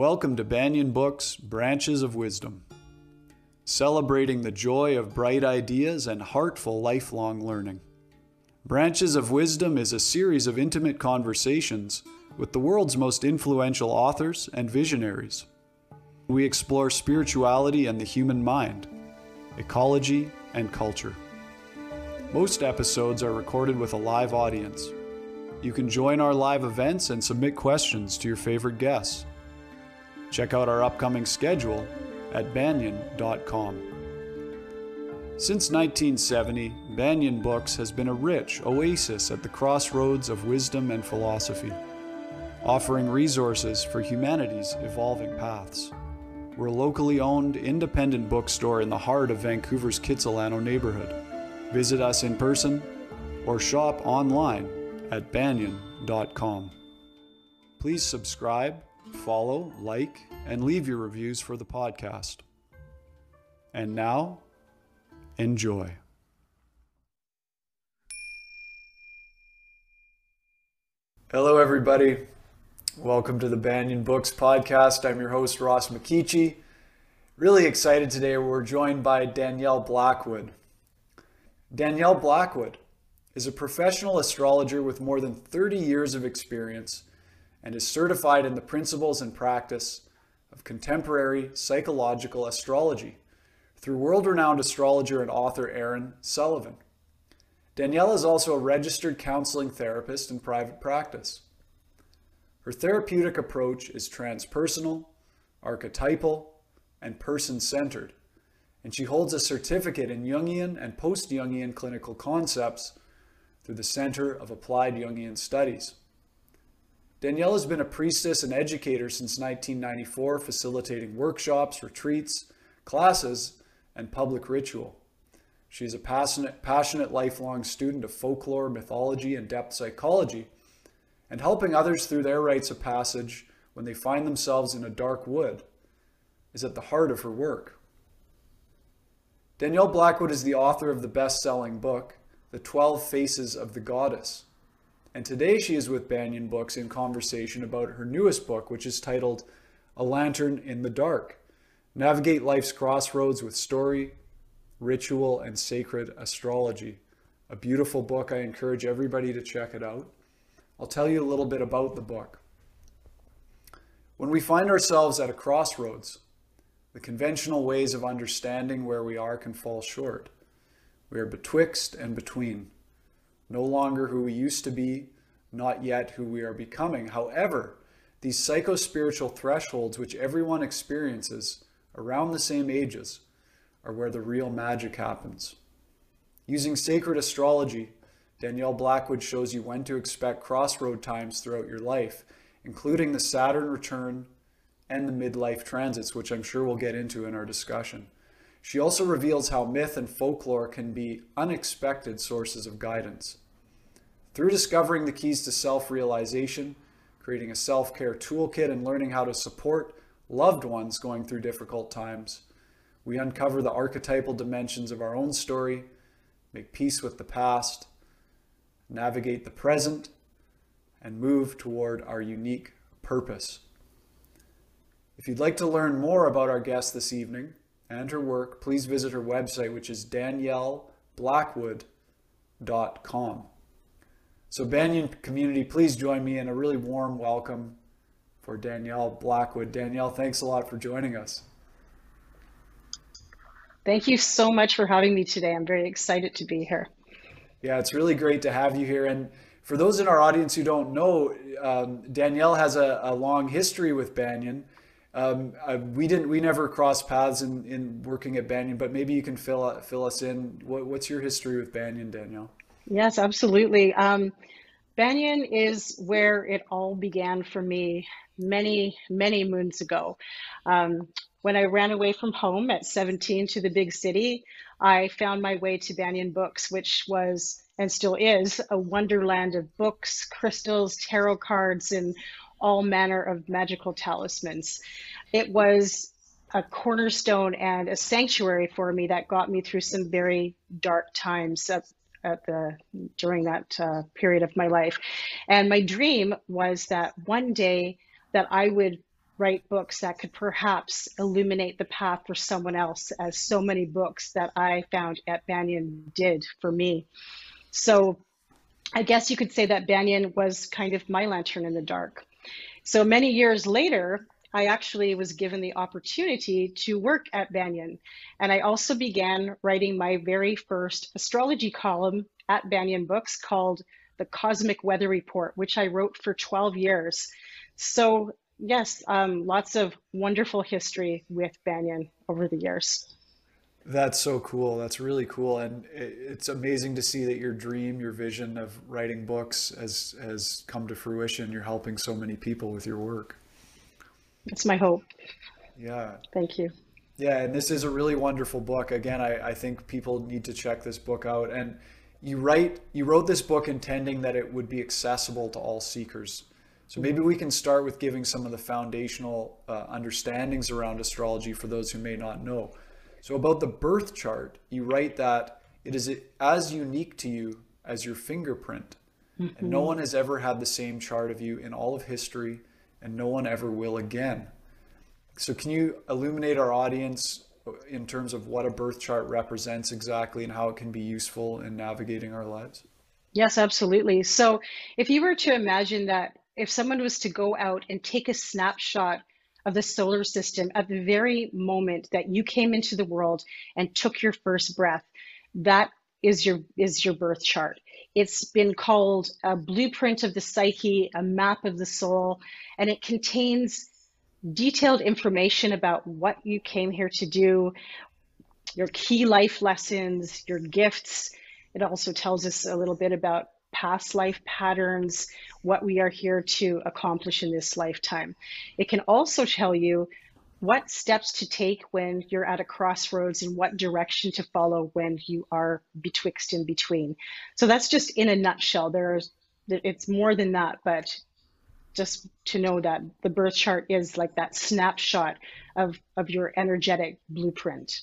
Welcome to Banyen Books Branches of Wisdom, celebrating the joy of bright ideas and heartful lifelong learning. Branches of Wisdom is a series of intimate conversations with the world's most influential authors and visionaries. We explore spirituality and the human mind, ecology, and culture. Most episodes are recorded with a live audience. You can join our live events and submit questions to your favorite guests. Check out our upcoming schedule at banyen.com. Since 1970, Banyen Books has been a rich oasis at the crossroads of wisdom and philosophy, offering resources for humanity's evolving paths. We're a locally owned, independent bookstore in the heart of Vancouver's Kitsilano neighborhood. Visit us in person or shop online at banyen.com. Please subscribe follow, like, and leave your reviews for the podcast. And now, enjoy. Hello, everybody. Welcome to the Banyen Books podcast. I'm your host, Ross McKeechee. Really excited today. We're joined by Danielle Blackwood. Danielle Blackwood is a professional astrologer with more than 30 years of experience and is certified in the principles and practice of contemporary psychological astrology through world renowned astrologer and author Erin Sullivan. Danielle is also a registered counseling therapist in private practice. Her therapeutic approach is transpersonal, archetypal, and person centered, and she holds a certificate in Jungian and post Jungian clinical concepts through the Center of Applied Jungian Studies. Danielle has been a priestess and educator since 1994, facilitating workshops, retreats, classes, and public ritual. She is a passionate, passionate lifelong student of folklore, mythology, and depth psychology, and helping others through their rites of passage when they find themselves in a dark wood is at the heart of her work. Danielle Blackwood is the author of the best selling book, The Twelve Faces of the Goddess and today she is with Banyen Books in conversation about her newest book, which is titled A Lantern in the Dark Navigate Life's Crossroads with Story, Ritual, and Sacred Astrology. A beautiful book. I encourage everybody to check it out. I'll tell you a little bit about the book. When we find ourselves at a crossroads, the conventional ways of understanding where we are can fall short. We are betwixt and between no longer who we used to be, not yet who we are becoming. However, these psycho-spiritual thresholds which everyone experiences around the same ages are where the real magic happens. Using sacred astrology, Danielle Blackwood shows you when to expect crossroad times throughout your life, including the Saturn return and the midlife transits, which I'm sure we'll get into in our discussion. She also reveals how myth and folklore can be unexpected sources of guidance. Through discovering the keys to self-realization, creating a self-care toolkit, and learning how to support loved ones going through difficult times, we uncover the archetypal dimensions of our own story, make peace with the past, navigate the present, and move toward our unique purpose. If you'd like to learn more about our guest this evening, and her work, please visit her website, which is danielleblackwood.com. So, Banyen community, please join me in a really warm welcome for Danielle Blackwood. Danielle, thanks a lot for joining us. Thank you so much for having me today. I'm very excited to be here. Yeah, it's really great to have you here. And for those in our audience who don't know, um, Danielle has a, a, long history with Banyen. Um, uh, we didn't. We never crossed paths in, in working at Banyen, but maybe you can fill fill us in. What, what's your history with Banyen, Danielle? Yes, absolutely. Um, Banyen is where it all began for me many, many moons ago. Um, when I ran away from home at 17 to the big city, I found my way to Banyen Books, which was and still is a wonderland of books, crystals, tarot cards, and all manner of magical talismans. It was a cornerstone and a sanctuary for me that got me through some very dark times at, at the during that uh, period of my life. And my dream was that one day that I would write books that could perhaps illuminate the path for someone else, as so many books that I found at Banyen did for me. So I guess you could say that Banyen was kind of my lantern in the dark. So many years later, I actually was given the opportunity to work at Banyen. And I also began writing my very first astrology column at Banyen Books called The Cosmic Weather Report, which I wrote for 12 years. So, yes, um, lots of wonderful history with Banyen over the years. That's so cool. That's really cool, and it's amazing to see that your dream, your vision of writing books, has has come to fruition. You're helping so many people with your work. It's my hope. Yeah. Thank you. Yeah, and this is a really wonderful book. Again, I, I think people need to check this book out. And you write you wrote this book intending that it would be accessible to all seekers. So maybe we can start with giving some of the foundational uh, understandings around astrology for those who may not know. So about the birth chart, you write that it is as unique to you as your fingerprint. Mm-hmm. And no mm-hmm. one has ever had the same chart of you in all of history and no one ever will again. So, can you illuminate our audience in terms of what a birth chart represents exactly and how it can be useful in navigating our lives? Yes, absolutely. So, if you were to imagine that if someone was to go out and take a snapshot of the solar system at the very moment that you came into the world and took your first breath, that is your is your birth chart. It's been called a blueprint of the psyche, a map of the soul, and it contains detailed information about what you came here to do, your key life lessons, your gifts. It also tells us a little bit about past life patterns, what we are here to accomplish in this lifetime. It can also tell you what steps to take when you're at a crossroads and what direction to follow when you are betwixt in between. So that's just in a nutshell. There's it's more than that, but just to know that the birth chart is like that snapshot of of your energetic blueprint.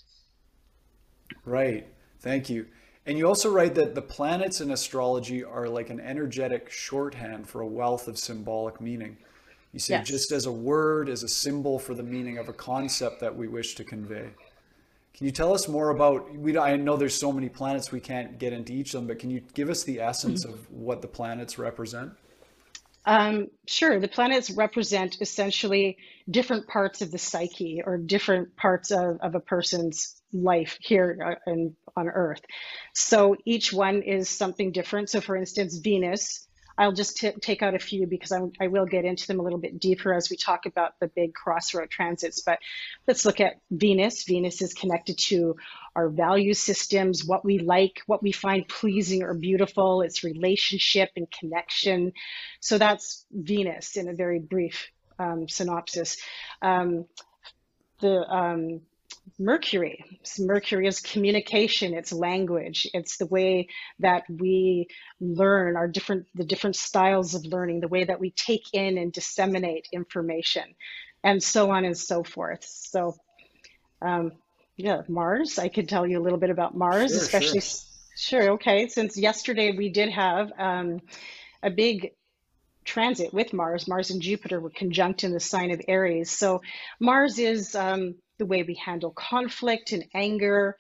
Right. Thank you. And you also write that the planets in astrology are like an energetic shorthand for a wealth of symbolic meaning. You say yes. just as a word, as a symbol for the meaning of a concept that we wish to convey. Can you tell us more about? We I know there's so many planets we can't get into each of them, but can you give us the essence mm-hmm. of what the planets represent? Um, sure. The planets represent essentially different parts of the psyche or different parts of, of a person's life here uh, in, on Earth. So each one is something different. So, for instance, Venus I'll just t- take out a few because I'm, I will get into them a little bit deeper as we talk about the big crossroad transits. But let's look at Venus. Venus is connected to our value systems, what we like, what we find pleasing or beautiful, its relationship and connection. So that's Venus in a very brief um, synopsis. Um, the um, Mercury. Mercury is communication, it's language, it's the way that we learn our different the different styles of learning, the way that we take in and disseminate information, and so on and so forth. So um, yeah, Mars, I could tell you a little bit about Mars, sure, especially sure. sure. okay. Since yesterday we did have um, a big transit with Mars. Mars and Jupiter were conjunct in the sign of Aries. So Mars is um, the way we handle conflict and anger.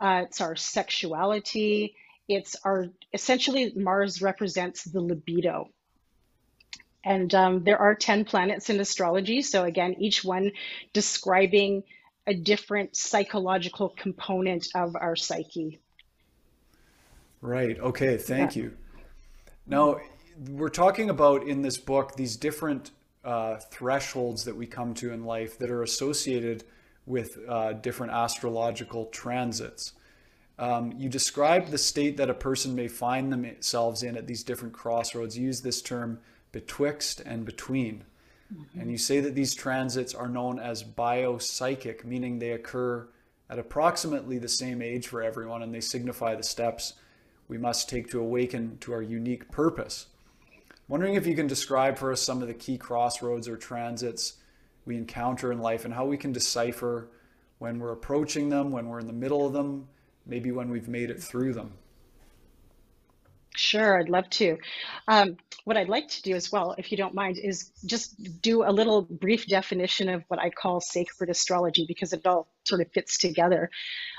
Uh, it's our sexuality. It's our essentially Mars represents the libido. And um, there are 10 planets in astrology. So, again, each one describing a different psychological component of our psyche. Right. Okay. Thank yeah. you. Now, we're talking about in this book these different uh, thresholds that we come to in life that are associated with uh, different astrological transits. Um, you describe the state that a person may find themselves in at these different crossroads. You use this term betwixt and between. Mm-hmm. And you say that these transits are known as biopsychic, meaning they occur at approximately the same age for everyone and they signify the steps we must take to awaken to our unique purpose. Wondering if you can describe for us some of the key crossroads or transits we encounter in life and how we can decipher when we're approaching them, when we're in the middle of them, maybe when we've made it through them. Sure, I'd love to. Um, what I'd like to do as well, if you don't mind, is just do a little brief definition of what I call sacred astrology because it all sort of fits together.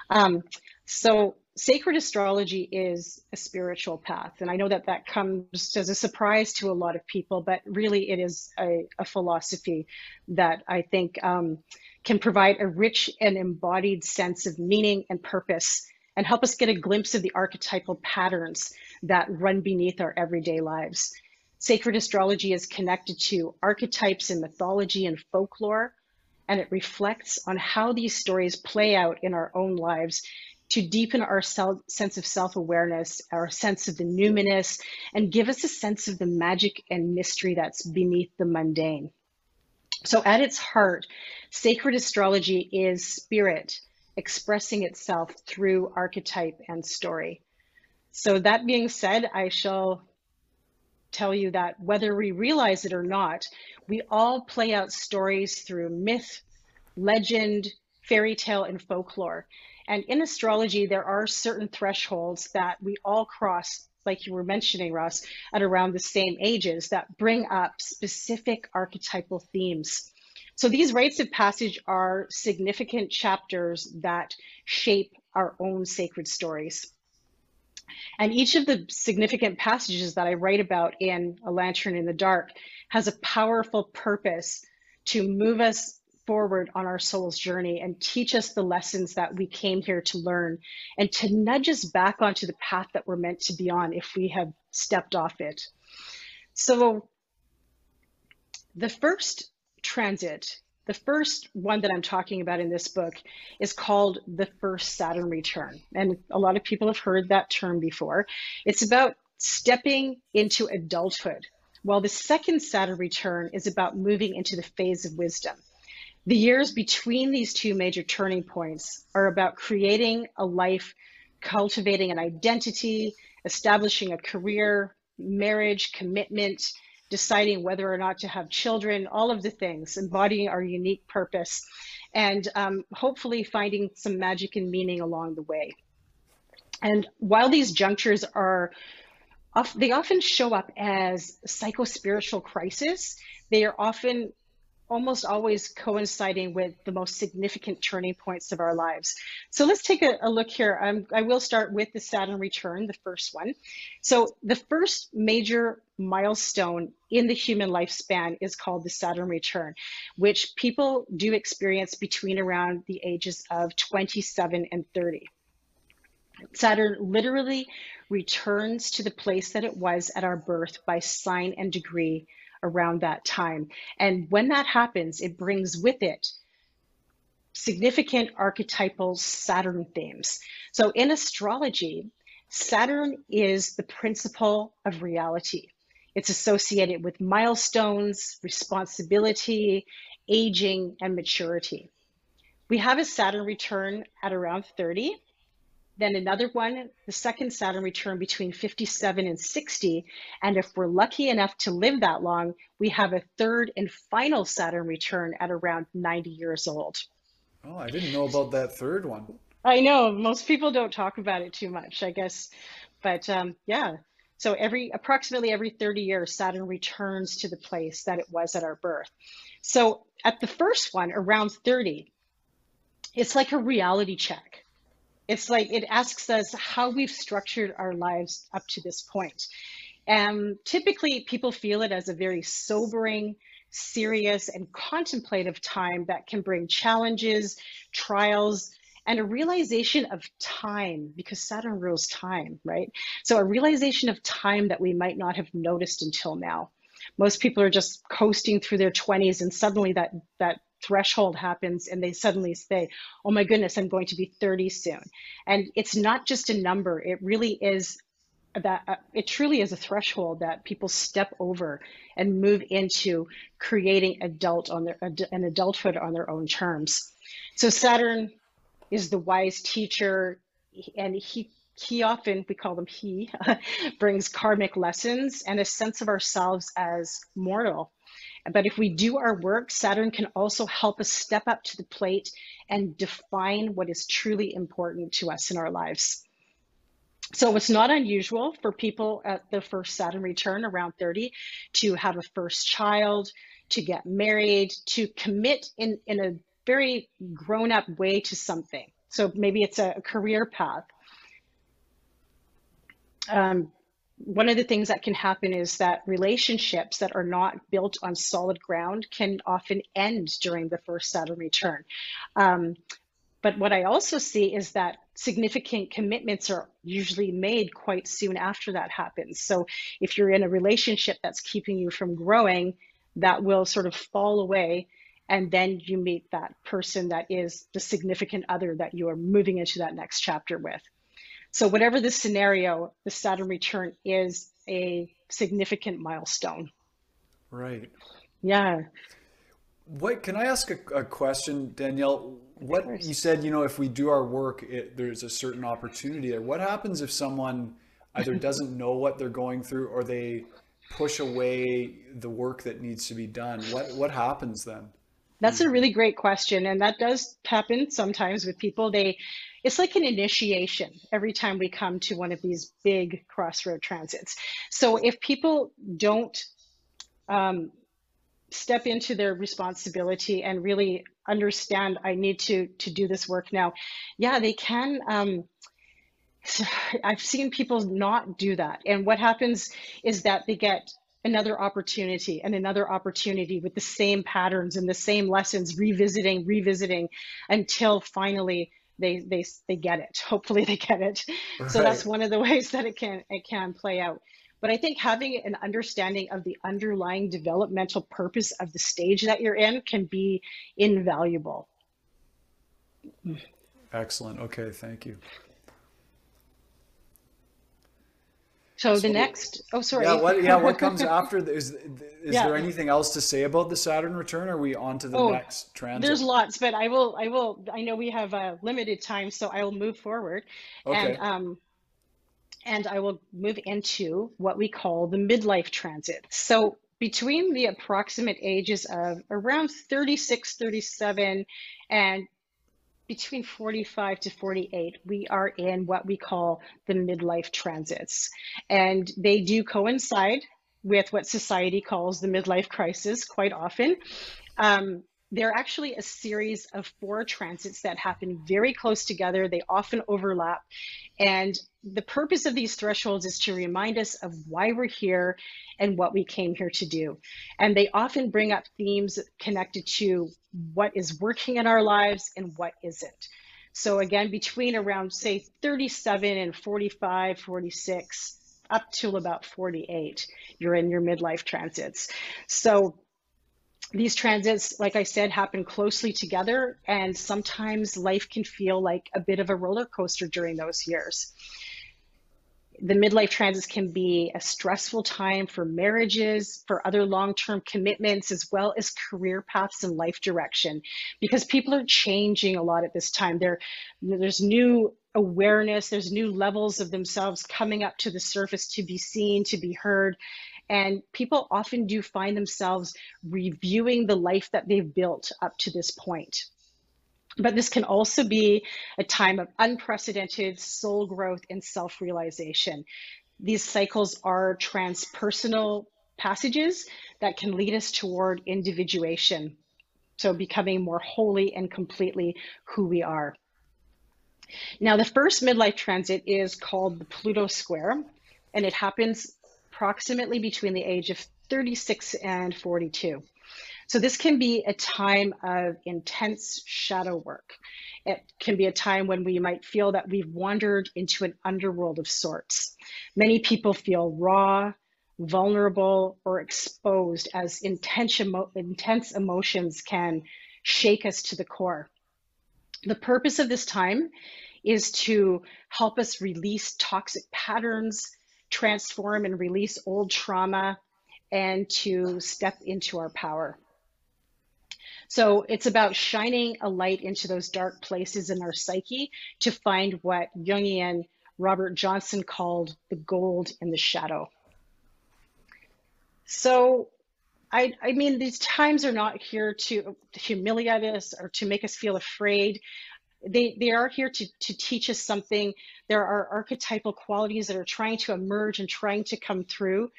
Um, so, sacred astrology is a spiritual path, and I know that that comes as a surprise to a lot of people, but really it is a, a philosophy that I think um, can provide a rich and embodied sense of meaning and purpose and help us get a glimpse of the archetypal patterns that run beneath our everyday lives. Sacred astrology is connected to archetypes in mythology and folklore, and it reflects on how these stories play out in our own lives to deepen our self, sense of self awareness, our sense of the numinous, and give us a sense of the magic and mystery that's beneath the mundane. So, at its heart, sacred astrology is spirit expressing itself through archetype and story. So, that being said, I shall tell you that whether we realize it or not, we all play out stories through myth, legend, fairy tale, and folklore. And in astrology, there are certain thresholds that we all cross, like you were mentioning, Ross, at around the same ages that bring up specific archetypal themes. So these rites of passage are significant chapters that shape our own sacred stories. And each of the significant passages that I write about in A Lantern in the Dark has a powerful purpose to move us forward on our soul's journey and teach us the lessons that we came here to learn and to nudge us back onto the path that we're meant to be on if we have stepped off it. So, the first transit the first one that I'm talking about in this book is called the first Saturn return. And a lot of people have heard that term before. It's about stepping into adulthood, while the second Saturn return is about moving into the phase of wisdom. The years between these two major turning points are about creating a life, cultivating an identity, establishing a career, marriage, commitment, deciding whether or not to have children, all of the things, embodying our unique purpose, and um, hopefully finding some magic and meaning along the way. And while these junctures are, they often show up as psycho-spiritual crisis, they are often almost always coinciding with the most significant turning points of our lives. So let's take a, a look here. Um, I will start with the Saturn return, the first one. So the first major milestone in the human lifespan is called the Saturn return, which people do experience between around the ages of 27 and 30. Saturn literally returns to the place that it was at our birth by sign and degree around that time. And when that happens, it brings with it significant archetypal Saturn themes. So in astrology, Saturn is the principle of reality. It's associated with milestones, responsibility, aging, and maturity. We have a Saturn return at around 30, then another one, the second Saturn return between 57 and 60. And if we're lucky enough to live that long, we have a third and final Saturn return at around 90 years old. Oh, I didn't know about that third one. I know most people don't talk about it too much, I guess. But um, yeah, so every approximately every 30 years, Saturn returns to the place that it was at our birth. So at the first one, around 30, it's like a reality check it's like it asks us how we've structured our lives up to this point. And typically, people feel it as a very sobering, serious, and contemplative time that can bring challenges, trials, and a realization of time because Saturn rules time, right? So, a realization of time that we might not have noticed until now. Most people are just coasting through their 20s, and suddenly that, that threshold happens and they suddenly say, oh my goodness, I'm going to be 30 soon. And it's not just a number, it really is that uh, it truly is a threshold that people step over and move into creating adult on their an adulthood on their own terms. So Saturn is the wise teacher and he he often we call them he brings karmic lessons and a sense of ourselves as mortal but if we do our work, Saturn can also help us step up to the plate and define what is truly important to us in our lives. So it's not unusual for people at the first Saturn return around 30 to have a first child, to get married, to commit in, in a very grown up way to something. So maybe it's a, career path. Um, one of the things that can happen is that relationships that are not built on solid ground can often end during the first Saturn return. Um, but what I also see is that significant commitments are usually made quite soon after that happens. So if you're in a relationship that's keeping you from growing, that will sort of fall away. And then you meet that person that is the significant other that you are moving into that next chapter with. So whatever the scenario, the Saturn return is a significant milestone. Right. Yeah. What can I ask a, a question, Danielle? What you said, you know, if we do our work, it, there's a certain opportunity there. What happens if someone either doesn't know what they're going through or they push away the work that needs to be done? What what happens then? That's a really great question, and that does happen sometimes with people. They, it's like an initiation every time we come to one of these big crossroad transits. So if people don't um, step into their responsibility and really understand, I need to to do this work now, yeah, they can. Um, I've seen people not do that, and what happens is that they get another opportunity and another opportunity with the same patterns and the same lessons revisiting revisiting until finally they they they get it. Hopefully they get it. Right. so that's one of the ways that it can it can play out. But i think having an understanding of the underlying developmental purpose of the stage that you're in can be invaluable. Excellent. Okay thank you So, so the next, oh, sorry. Yeah, what, yeah, what comes after? Is, is yeah. there anything else to say about the Saturn return? Are we on to the oh, next transit? There's lots, but I will, I will, I know we have a limited time, so I will move forward. Okay. And, um, and I will move into what we call the midlife transit. So between the approximate ages of around 36, 37, and between 45 to 48, we are in what we call the midlife transits. And they do coincide with what society calls the midlife crisis quite often. Um, they're actually a series of four transits that happen very close together. They often overlap. And the purpose of these thresholds is to remind us of why we're here and what we came here to do. And they often bring up themes connected to what is working in our lives and what isn't. So, again, between around, say, 37 and 45, 46, up till about 48, you're in your midlife transits. So, these transits, like I said, happen closely together, and sometimes life can feel like a bit of a roller coaster during those years. The midlife transits can be a stressful time for marriages, for other long term commitments, as well as career paths and life direction, because people are changing a lot at this time. There, there's new awareness, there's new levels of themselves coming up to the surface to be seen, to be heard. And people often do find themselves reviewing the life that they've built up to this point. But this can also be a time of unprecedented soul growth and self realization. These cycles are transpersonal passages that can lead us toward individuation. So, becoming more wholly and completely who we are. Now, the first midlife transit is called the Pluto Square, and it happens approximately between the age of 36 and 42. So this can be a time of intense shadow work. It can be a time when we might feel that we've wandered into an underworld of sorts. Many people feel raw, vulnerable, or exposed as intense, emo- intense emotions can shake us to the core. The purpose of this time is to help us release toxic patterns, transform and release old trauma, and to step into our power. So it's about shining a light into those dark places in our psyche to find what Jungian Robert Johnson called the gold in the shadow. So I, I mean, these times are not here to humiliate us or to make us feel afraid they, they are here to, to teach us something. There are archetypal qualities that are trying to emerge and trying to come through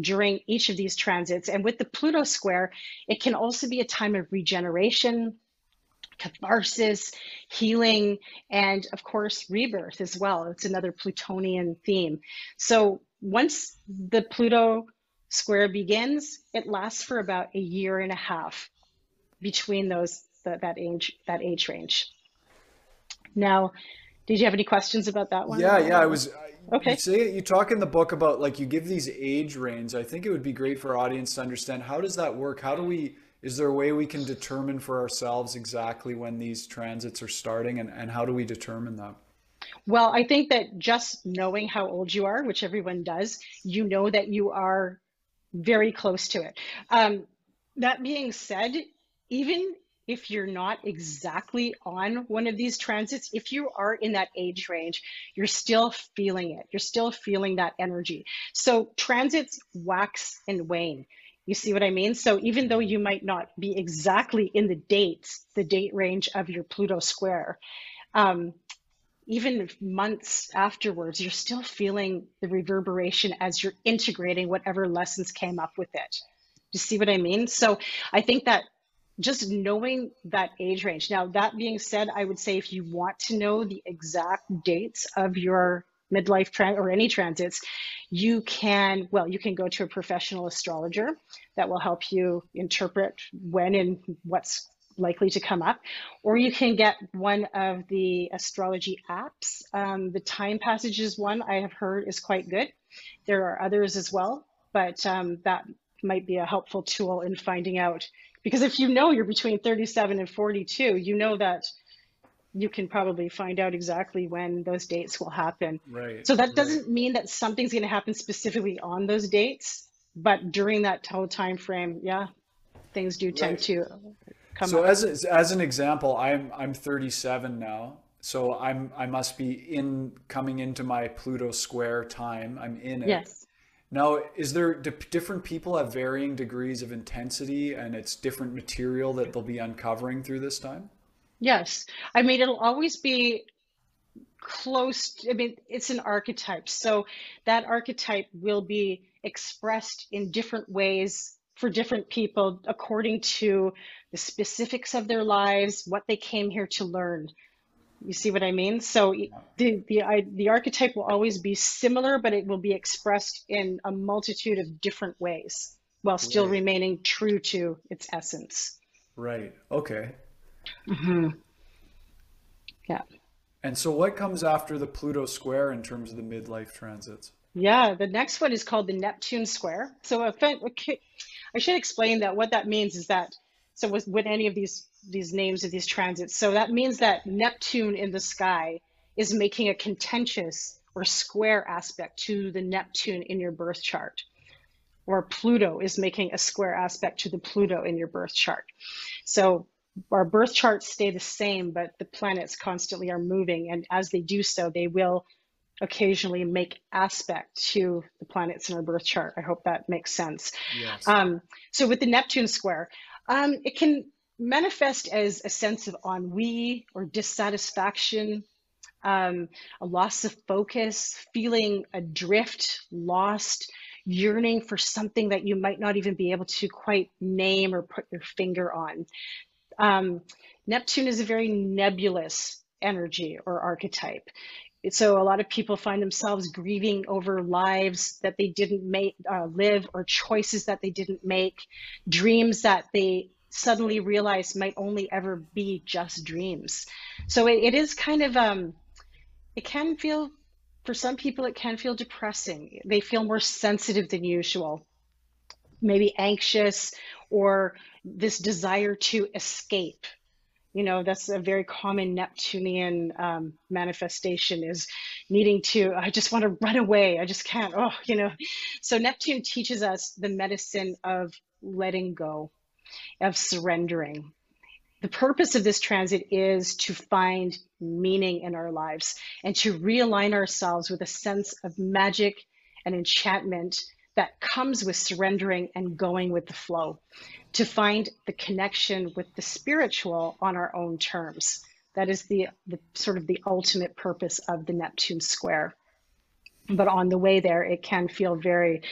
during each of these transits. And with the Pluto square, it can also be a time of regeneration, catharsis, healing, and of course, rebirth as well. It's another Plutonian theme. So once the Pluto square begins, it lasts for about a year and a half between those the, that age that age range. Now, did you have any questions about that one? Yeah, yeah, I was. Okay. You say you talk in the book about like you give these age ranges. I think it would be great for our audience to understand how does that work? How do we? Is there a way we can determine for ourselves exactly when these transits are starting, and, and how do we determine that? Well, I think that just knowing how old you are, which everyone does, you know that you are very close to it. Um, that being said, even if you're not exactly on one of these transits, if you are in that age range, you're still feeling it. You're still feeling that energy. So transits wax and wane. You see what I mean? So even though you might not be exactly in the dates, the date range of your Pluto square, um, even months afterwards, you're still feeling the reverberation as you're integrating whatever lessons came up with it. You see what I mean? So I think that just knowing that age range. Now, that being said, I would say if you want to know the exact dates of your midlife trans or any transits, you can, well, you can go to a professional astrologer that will help you interpret when and what's likely to come up, or you can get one of the astrology apps. Um, the Time Passages one I have heard is quite good. There are others as well, but um, that might be a helpful tool in finding out because if you know you're between 37 and 42, you know that you can probably find out exactly when those dates will happen. Right. So that right. doesn't mean that something's going to happen specifically on those dates, but during that whole time frame, yeah, things do tend Right. to come So up. as as an example, I'm I'm 37 now. So I'm I must be in coming into my Pluto square time. I'm in it. Yes. Now, is there different people have varying degrees of intensity and it's different material that they'll be uncovering through this time? Yes. I mean, it'll always be close. I mean, it's an archetype. So that archetype will be expressed in different ways for different people according to the specifics of their lives, what they came here to learn. You see what I mean? So the the I, the archetype will always be similar, but it will be expressed in a multitude of different ways while still Right. remaining true to its essence. Right. Okay. Mm-hmm. Yeah. And so what comes after the Pluto square in terms of the midlife transits? Yeah, the next one is called the Neptune square. So if I, okay, I should explain that what that means is that so with, with any of these these names of these transits, so that means that Neptune in the sky is making a contentious or square aspect to the Neptune in your birth chart, or Pluto is making a square aspect to the Pluto in your birth chart. So our birth charts stay the same, but the planets constantly are moving, and as they do so, they will occasionally make aspect to the planets in our birth chart. I hope that makes sense. Yes. Um, so with the Neptune square, um, it can manifest as a sense of ennui or dissatisfaction, um, a loss of focus, feeling adrift, lost, yearning for something that you might not even be able to quite name or put your finger on. Um, Neptune is a very nebulous energy or archetype. So a lot of people find themselves grieving over lives that they didn't make, uh, live, or choices that they didn't make, dreams that they suddenly realize might only ever be just dreams. So it, it is kind of, um, it can feel, for some people, it can feel depressing. They feel more sensitive than usual, maybe anxious, or this desire to escape you know that's a very common neptunian um, manifestation is needing to i just want to run away. I just can't. Oh you know. So neptune teaches us the medicine of letting go of surrendering. The purpose of this transit is to find meaning in our lives and to realign ourselves with a sense of magic and enchantment that comes with surrendering and going with the flow to find the connection with the spiritual on our own terms. That is the, the sort of the ultimate purpose of the Neptune square. But on the way there, it can feel very,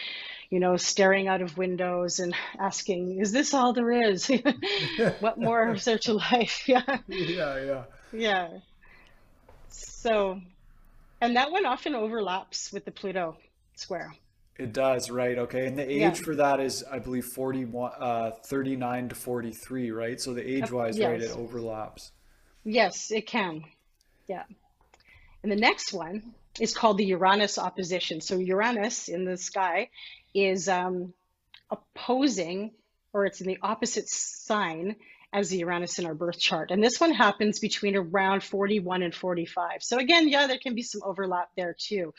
you know, staring out of windows and asking, is this all there is? what more is there to life? Yeah. Yeah, yeah. Yeah. So, and that one often overlaps with the Pluto square. It does, right? Okay. And the age yeah. for that is, I believe, 41, uh, 39 to 43, right? So the age wise, yes. right, it overlaps. Yes, it can. Yeah. And the next one is called the Uranus opposition. So Uranus in the sky is um, opposing, or it's in the opposite sign as the Uranus in our birth chart. And this one happens between around 41 and 45. So again, yeah, there can be some overlap there too.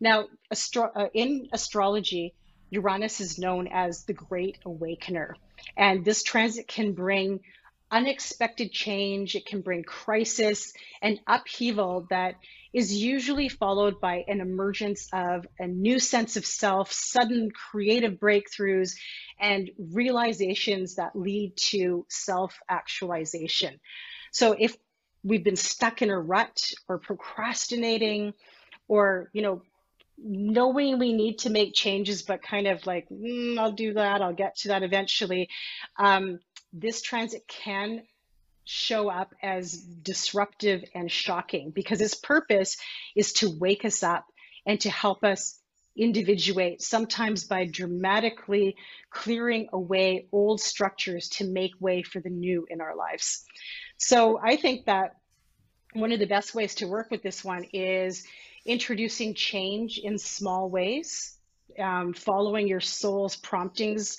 Now, astro uh, in astrology, Uranus is known as the Great Awakener. And this transit can bring unexpected change, it can bring crisis and upheaval that is usually followed by an emergence of a new sense of self, sudden creative breakthroughs, and realizations that lead to self actualization. So if we've been stuck in a rut or procrastinating or, you know, knowing we need to make changes, but kind of like, mm, I'll do that, I'll get to that eventually. Um, this transit can show up as disruptive and shocking because its purpose is to wake us up and to help us individuate, sometimes by dramatically clearing away old structures to make way for the new in our lives. So I think that one of the best ways to work with this one is introducing change in small ways. Um, following your soul's promptings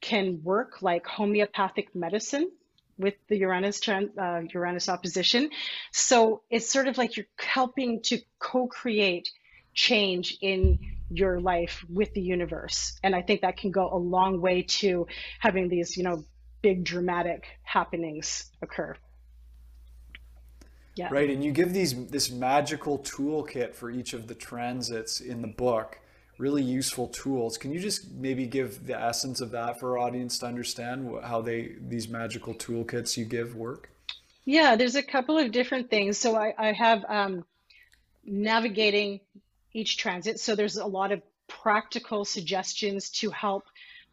can work like homeopathic medicine with the Uranus uh, Uranus opposition. So it's sort of like you're helping to co-create change in your life with the universe, and I think that can go a long way to having these, you know, big dramatic happenings occur. Yeah. Right, and you give these this magical toolkit for each of the transits in the book really useful tools. Can you just maybe give the essence of that for our audience to understand how they these magical toolkits you give work? Yeah, there's a couple of different things. So I, I have um, navigating each transit. So there's a lot of practical suggestions to help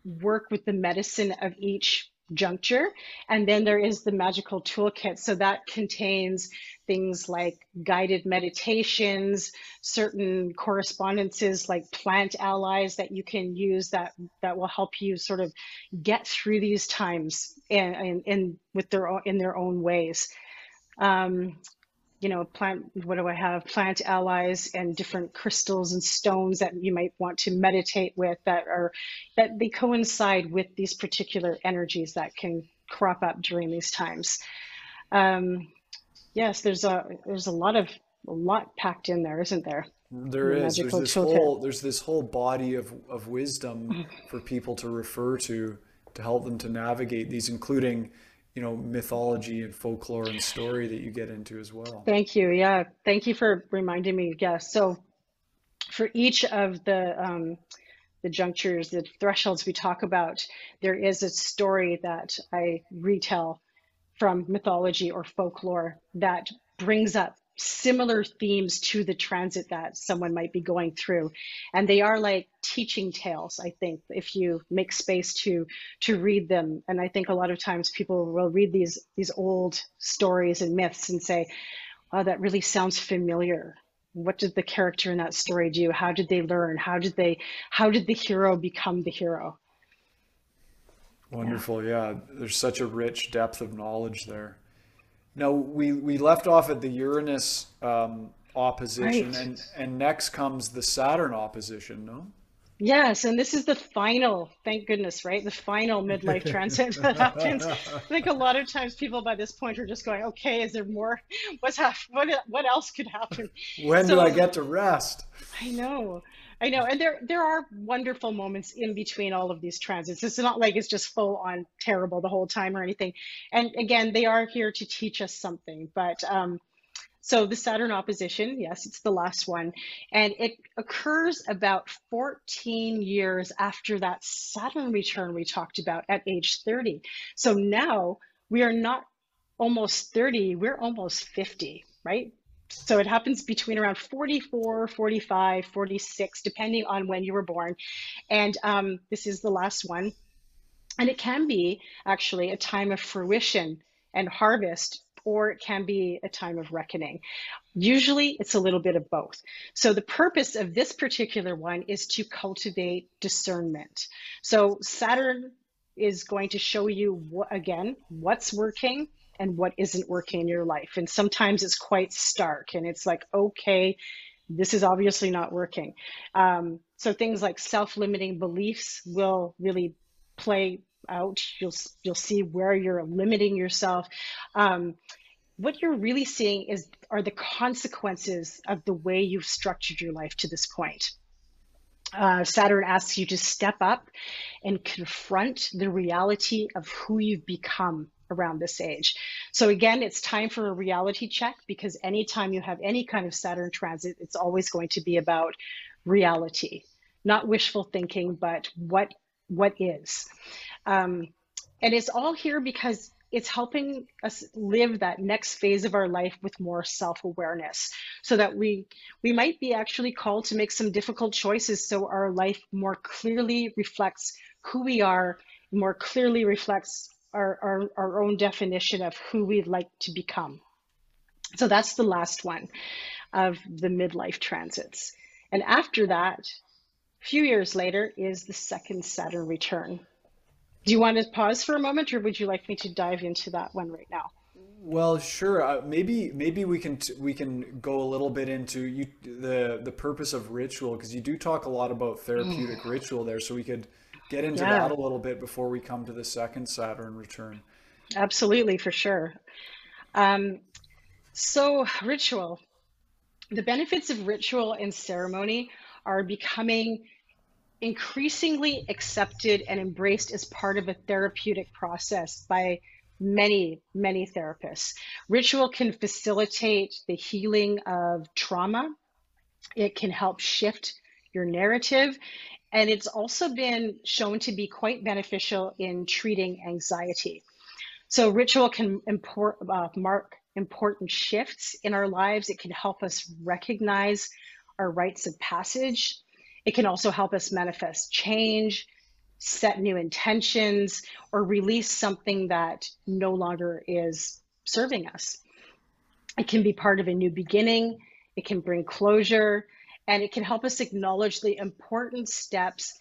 work with the medicine of each juncture. And then there is the magical toolkit. So that contains things like guided meditations, certain correspondences like plant allies that you can use that, that will help you sort of get through these times and, and, and with their own, in their own ways. Um, you know, plant, what do I have? Plant allies and different crystals and stones that you might want to meditate with that are, that they coincide with these particular energies that can crop up during these times. Um, yes, there's a, there's a lot of, a lot packed in there, isn't there? There is. There's this whole, there's this whole body of, of wisdom for people to refer to, to help them to navigate these, including you know mythology and folklore and story that you get into as well. Thank you. Yeah. Thank you for reminding me. Yes so for each of the um, the junctures the thresholds we talk about there is a story that i retell from mythology or folklore that brings up similar themes to the transit that someone might be going through. And they are like teaching tales i think if you make space to to read them. And i think a lot of times people will read these these old stories and myths and say oh that really sounds familiar. What did the character in that story do? How did they learn? How did they how did the hero become the hero? Wonderful. Yeah, yeah. there's such a rich depth of knowledge there now we we left off at the Uranus um, opposition, right. and and next comes the Saturn opposition. No. Yes, and this is the final, thank goodness, right? The final midlife transit that happens. I think a lot of times people by this point are just going, okay, is there more? What's ha- what what else could happen? When so, do I get to rest? I know. I know, and there there are wonderful moments in between all of these transits. It's not like it's just full on terrible the whole time or anything. And again, they are here to teach us something. But um, so the Saturn opposition, yes, it's the last one, and it occurs about 14 years after that Saturn return we talked about at age 30. So now we are not almost 30, we're almost 50, right? So it happens between around 44, 45, 46, depending on when you were born. And um, this is the last one. And it can be actually a time of fruition and harvest, or it can be a time of reckoning. Usually it's a little bit of both. So the purpose of this particular one is to cultivate discernment. So Saturn is going to show you, again, what's working and what isn't working in your life. And sometimes it's quite stark and it's like, okay, this is obviously not working. Um, so things like self-limiting beliefs will really play out. You'll you'll see where you're limiting yourself. Um, what you're really seeing is are the consequences of the way you've structured your life to this point. Uh, Saturn asks you to step up and confront the reality of who you've become around this age. So again, it's time for a reality check because anytime you have any kind of Saturn transit, it's always going to be about reality, not wishful thinking, but what what is. Um, and it's all here because it's helping us live that next phase of our life with more self-awareness so that we we might be actually called to make some difficult choices so our life more clearly reflects who we are more clearly reflects our, our, our own definition of who we'd like to become. So that's the last one of the midlife transits. And after that, a few years later, is the second Saturn return. Do you want to pause for a moment, or would you like me to dive into that one right now? Well, sure. Uh, maybe maybe we can t- we can go a little bit into you the the purpose of ritual because you do talk a lot about therapeutic mm. ritual there. So we could get into yeah. that a little bit before we come to the second Saturn return. Absolutely, for sure. Um, so, ritual. The benefits of ritual and ceremony are becoming increasingly accepted and embraced as part of a therapeutic process by many, many therapists. Ritual can facilitate the healing of trauma. It can help shift your narrative and it's also been shown to be quite beneficial in treating anxiety. So ritual can import, uh, mark important shifts in our lives. It can help us recognize our rites of passage. It can also help us manifest change, set new intentions, or release something that no longer is serving us. It can be part of a new beginning. It can bring closure and it can help us acknowledge the important steps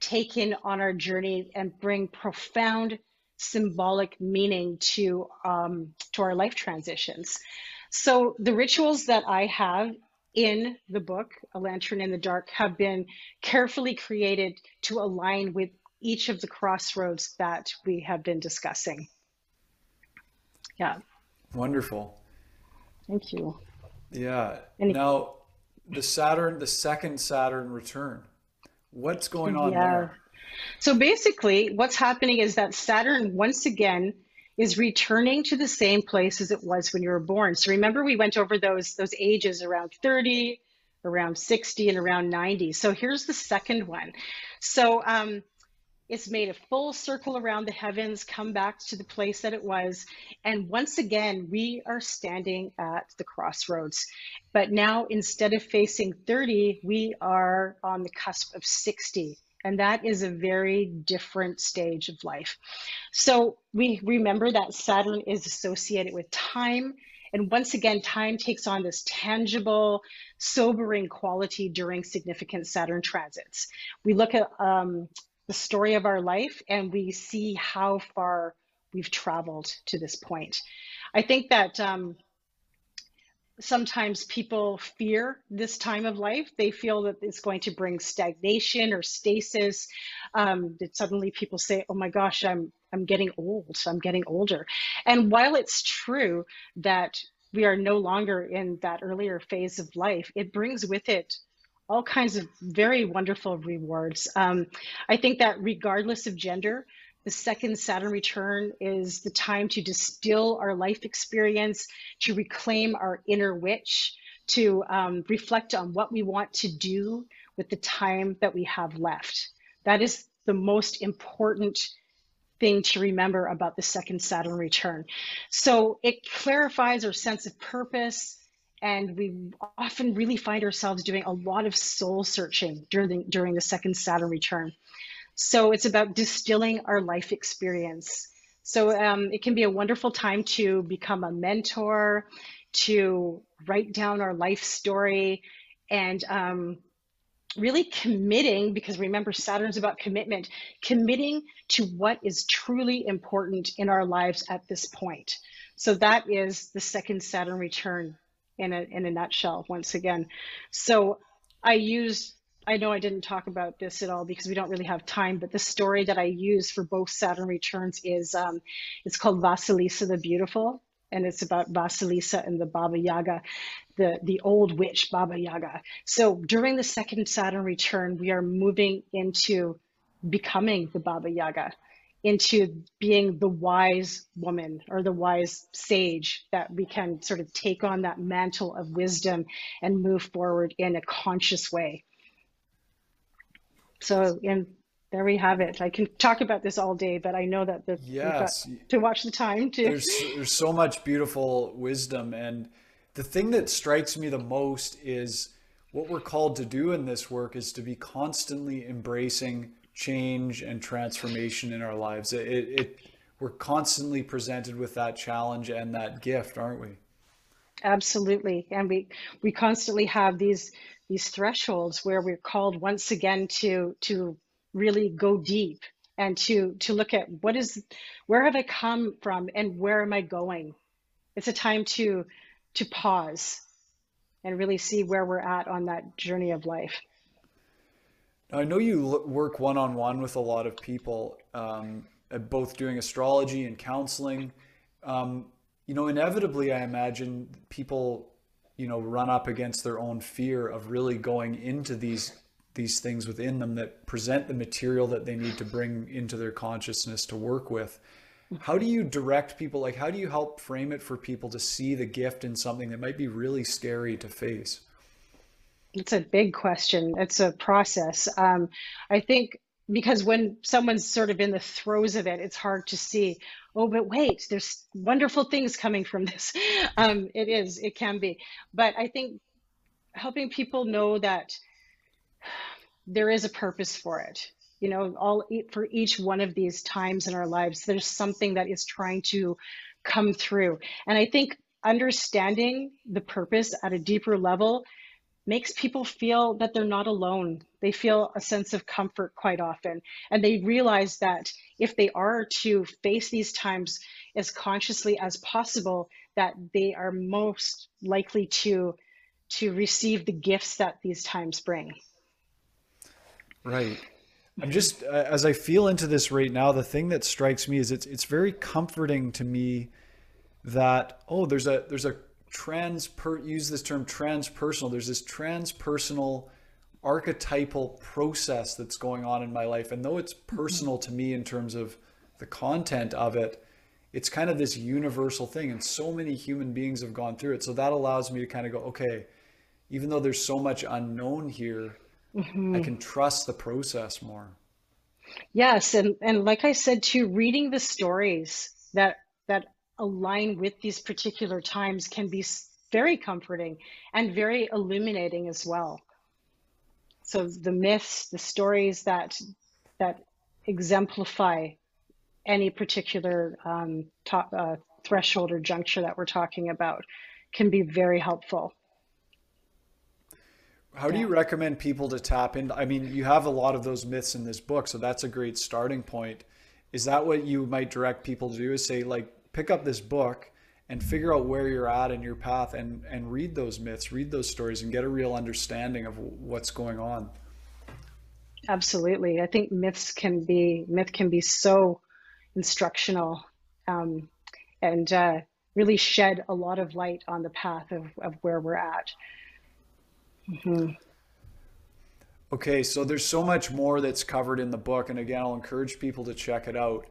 taken on our journey and bring profound symbolic meaning to um, to our life transitions. So the rituals that I have in the book, A Lantern in the Dark, have been carefully created to align with each of the crossroads that we have been discussing. Yeah. Wonderful. Thank you. Yeah. Any- now, the Saturn, the second Saturn return. What's going on yeah. there? So basically, what's happening is that Saturn once again is returning to the same place as it was when you were born. So remember, we went over those those ages around 30, around 60, and around 90. So here's the second one. So um, it's made a full circle around the heavens, come back to the place that it was. And once again, we are standing at the crossroads. But now, instead of facing 30, we are on the cusp of 60. And that is a very different stage of life. So we remember that Saturn is associated with time. And once again, time takes on this tangible, sobering quality during significant Saturn transits. We look at um, the story of our life and we see how far we've traveled to this point. I think that um, sometimes people fear this time of life. They feel that it's going to bring stagnation or stasis. Um, that suddenly people say, "Oh my gosh, I'm I'm getting old. I'm getting older." And while it's true that we are no longer in that earlier phase of life, it brings with it all kinds of very wonderful rewards. Um, I think that regardless of gender, the second Saturn return is the time to distill our life experience, to reclaim our inner witch, to um, reflect on what we want to do with the time that we have left. That is the most important thing to remember about the second Saturn return. So it clarifies our sense of purpose, and we often really find ourselves doing a lot of soul searching during during the second Saturn return. So it's about distilling our life experience. So um, it can be a wonderful time to become a mentor, to write down our life story, and um, really committing, because remember, Saturn's about commitment, committing to what is truly important in our lives at this point. So that is the second Saturn return in a, in a nutshell, once again. So I use, I know I didn't talk about this at all because we don't really have time, but the story that I use for both Saturn returns is, um, it's called Vasilisa the Beautiful and it's about Vasilisa and the Baba Yaga, the, the old witch Baba Yaga. So during the second Saturn return, we are moving into becoming the Baba Yaga, into being the wise woman or the wise sage that we can sort of take on that mantle of wisdom and move forward in a conscious way. So and there we have it. I can talk about this all day, but I know that the yes to watch the time too. There's there's so much beautiful wisdom, and the thing that strikes me the most is what we're called to do in this work is to be constantly embracing change and transformation in our lives. It, it, it we're constantly presented with that challenge and that gift, aren't we? Absolutely, and we we constantly have these these thresholds where we're called once again to to really go deep and to to look at what is where have I come from and where am I going? It's a time to to pause and really see where we're at on that journey of life. I know you work one on one with a lot of people, um, both doing astrology and counseling. Um, you know, inevitably, I imagine people, you know, run up against their own fear of really going into these these things within them that present the material that they need to bring into their consciousness to work with. How do you direct people? Like, how do you help frame it for people to see the gift in something that might be really scary to face? It's a big question. It's a process. Um, I think because when someone's sort of in the throes of it, it's hard to see, oh, but wait, there's wonderful things coming from this. Um, it is, it can be. But I think helping people know that there is a purpose for it you know all for each one of these times in our lives there's something that is trying to come through and i think understanding the purpose at a deeper level makes people feel that they're not alone. They feel a sense of comfort quite often. And they realize that if they are to face these times as consciously as possible that they are most likely to to receive the gifts that these times bring. Right. I'm just uh, as I feel into this right now, the thing that strikes me is it's it's very comforting to me that oh there's a there's a trans use this term transpersonal. There's this transpersonal archetypal process that's going on in my life, and though it's personal to me in terms of the content of it, it's kind of this universal thing, and so many human beings have gone through it. So that allows me to kind of go okay, even though there's so much unknown here Mm-hmm. I can trust the process more. Yes, and and like I said too, reading the stories that that align with these particular times can be very comforting and very illuminating as well. So the myths, the stories that that exemplify any particular um, top, uh, threshold or juncture that we're talking about can be very helpful. How do you recommend people to tap into? I mean, you have a lot of those myths in this book, so that's a great starting point. Is that what you might direct people to do? Is say like pick up this book and figure out where you're at in your path and and read those myths, read those stories, and get a real understanding of what's going on. Absolutely, I think myths can be myth can be so instructional, um, and uh, really shed a lot of light on the path of of where we're at. Mm-hmm. Okay, so there's so much more that's covered in the book, and again, I'll encourage people to check it out.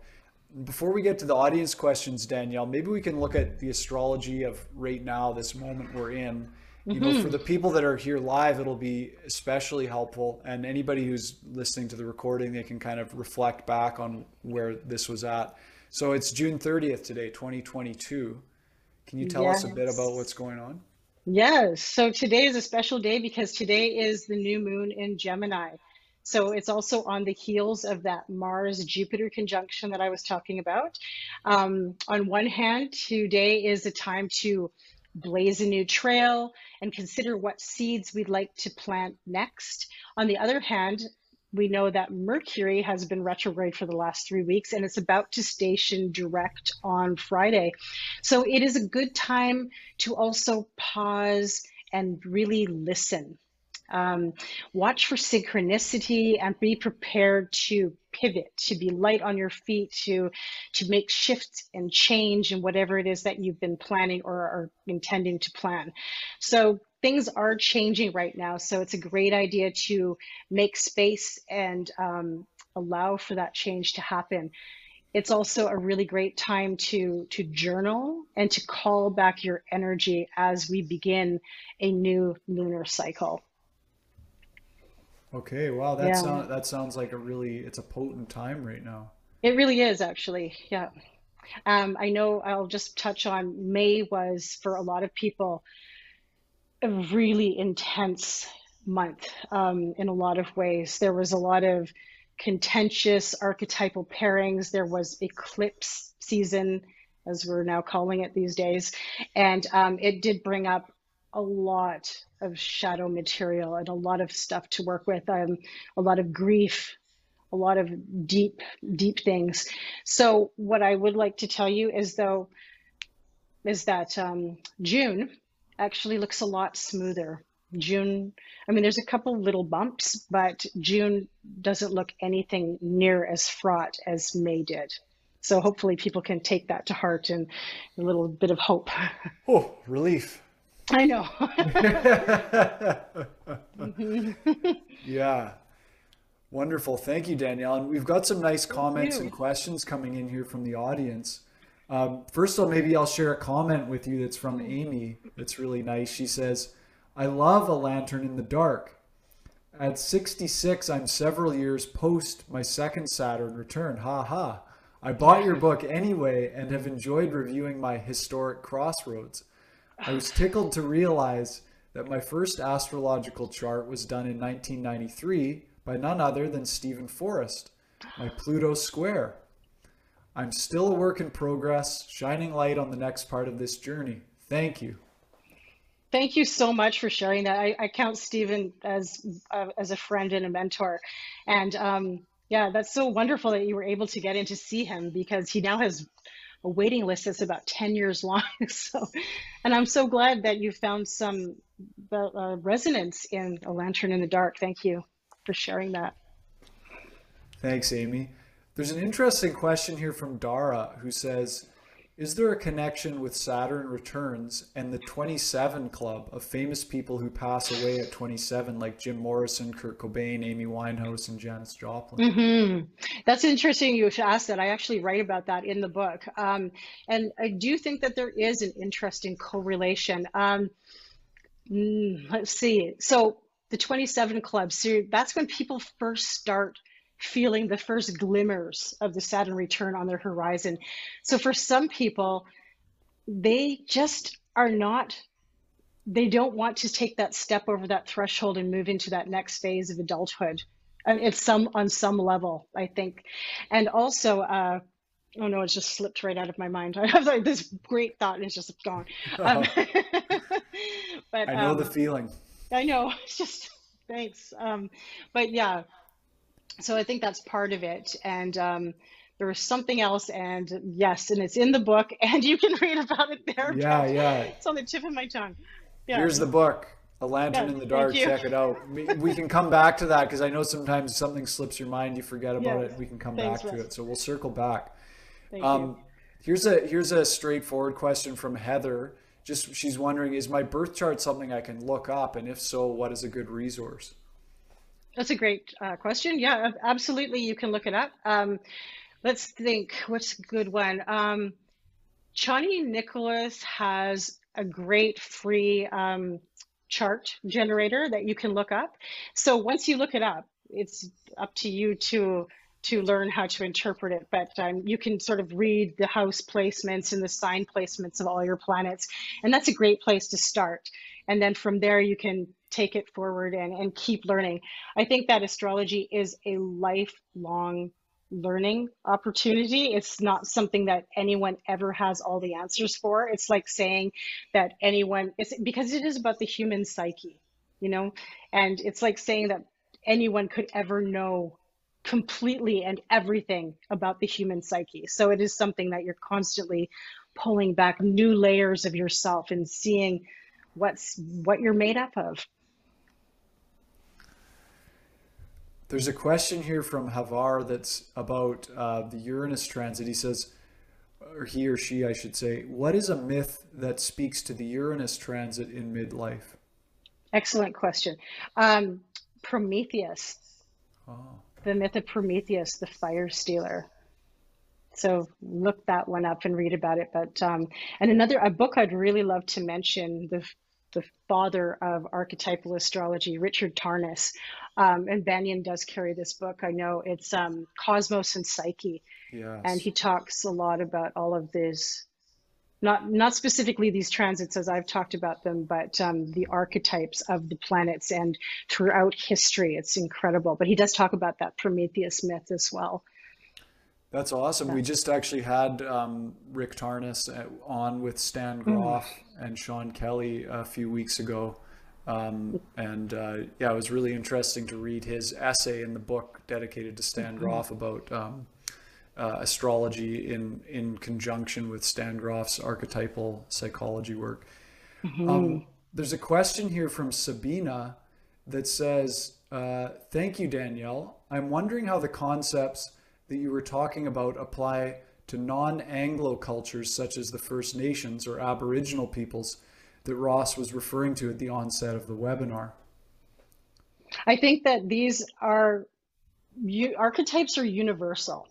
Before we get to the audience questions, Danielle, maybe we can look at the astrology of right now, this moment we're in, you know, for mm-hmm. the people that are here live, it'll be especially helpful. And anybody who's listening to the recording, they can kind of reflect back on where this was at. So it's June 30th today, 2022. Can you tell us a bit about what's going on? Yes. So today is a special day because today is the new moon in Gemini. So it's also on the heels of that Mars Jupiter conjunction that I was talking about. Um, on one hand, today is a time to blaze a new trail and consider what seeds we'd like to plant next. On the other hand, we know that Mercury has been retrograde for the last three weeks and it's about to station direct on Friday. So it is a good time to also pause and really listen. Um, watch for synchronicity and be prepared to pivot, to be light on your feet, to to make shifts and change in whatever it is that you've been planning or are intending to plan. So things are changing right now. So it's a great idea to make space and um, allow for that change to happen it's also a really great time to to journal and to call back your energy as we begin a new lunar cycle. Okay, wow, that Yeah, sound, that sounds like a really, it's a potent time right now. it really is actually. Yeah. Um, I know I'll just touch on May was for a lot of people a really intense month um, in a lot of ways. There was a lot of contentious archetypal pairings. There was eclipse season, as we're now calling it these days. And um, it did bring up a lot of shadow material and a lot of stuff to work with, um, a lot of grief, a lot of deep, deep things. So, what I would like to tell you is, though, is that um, June actually looks a lot smoother. June, I mean, there's a couple little bumps, but June doesn't look anything near as fraught as May did. So hopefully people can take that to heart and a little bit of hope. Oh, relief. I know. Yeah, wonderful. Thank you, Danielle. And we've got some nice comments and questions coming in here from the audience. Um, first of all, maybe I'll share a comment with you that's from Amy. That's really nice. She says, I love A Lantern in the Dark. At 66, I'm several years post my second Saturn return. Ha ha. I bought your book anyway and have enjoyed reviewing my historic crossroads. I was tickled to realize that my first astrological chart was done in 1993 by none other than Steven Forrest, my Pluto square. I'm still a work in progress, shining light on the next part of this journey. Thank you. Thank you so much for sharing that. I, I count Stephen as uh, as a friend and a mentor, and um, yeah, that's so wonderful that you were able to get in to see him because he now has a waiting list that's about 10 years long. So, and I'm so glad that you found some uh, resonance in A Lantern in the Dark. Thank you for sharing that. Thanks, Amy. There's an interesting question here from Dara who says, Is there a connection with Saturn returns and the 27 Club of famous people who pass away at 27, like Jim Morrison, Kurt Cobain, Amy Winehouse, and Janis Joplin? hmm That's interesting you should ask that. I actually write about that in the book. Um, and I do think that there is an interesting correlation. Um, mm, let's see. So the 27 Club, so that's when people first start feeling the first glimmers of the Saturn return on their horizon. So for some people, they just are not, they don't want to take that step over that threshold and move into that next phase of adulthood. And it's some on some level, I think. And also, uh, oh no, it just slipped right out of my mind. I have like this great thought and it's just gone. Um, but I know the um, feeling. I know, it's just thanks. Um, but yeah, so I think that's part of it. And um, there was something else, and yes, and it's in the book, and you can read about it there. Yeah, yeah. it's on the tip of my tongue. Yeah, Here's the book, A Lantern yeah. in the Dark. Check it out. We, can come back to that because I know sometimes something slips your mind, you forget about it. We can come Thanks, back to it. So we'll circle back. Thank you. Um, here's a here's a straightforward question from Heather. Just she's wondering, is my birth chart something I can look up, and if so, what is a good resource? That's a great uh, question. Yeah, absolutely. You can look it up. Um, let's think. What's a good one? Um, Chani Nicholas has a great free um, chart generator that you can look up. So once you look it up, it's up to you to to learn how to interpret it. But um, you can sort of read the house placements and the sign placements of all your planets, and that's a great place to start. And then from there, you can take it forward and, and keep learning. I think that astrology is a lifelong learning opportunity. It's not something that anyone ever has all the answers for. It's like saying that anyone, it's because it is about the human psyche, you know, and it's like saying that anyone could ever know completely and everything about the human psyche. So it is something that you're constantly pulling back new layers of yourself and seeing what's what you're made up of. There's a question here from Havar that's about uh, the Uranus transit. He says, or he or she, I should say, what is a myth that speaks to the Uranus transit in midlife? Excellent question. Um, Prometheus. Oh. The myth of Prometheus, the fire stealer. So look that one up and read about it. But um, and another a book I'd really love to mention the the father of archetypal astrology, Richard Tarnas. Um, and Banyen does carry this book. I know it's um, Cosmos and Psyche. Yes. And he talks a lot about all of this, not, not specifically these transits as I've talked about them, but um, the archetypes of the planets and throughout history. It's incredible. But he does talk about that Prometheus myth as well. That's awesome. We just actually had um, Rick Tarnas uh, on with Stan hmm. Grof mm. and Sean Kelly a few weeks ago. Um, and uh, yeah, it was really interesting to read his essay in the book dedicated to Stan mm-hmm. Grof about um, uh, astrology in, in conjunction with Stan Grof's archetypal psychology work. Mm-hmm. Um, there's a question here from Sabina that says, uh, Thank you, Danielle. I'm wondering how the concepts that you were talking about apply to non-Anglo cultures such as the First Nations or Aboriginal peoples that Ross was referring to at the onset of the webinar? I think that these are archetypes are universal.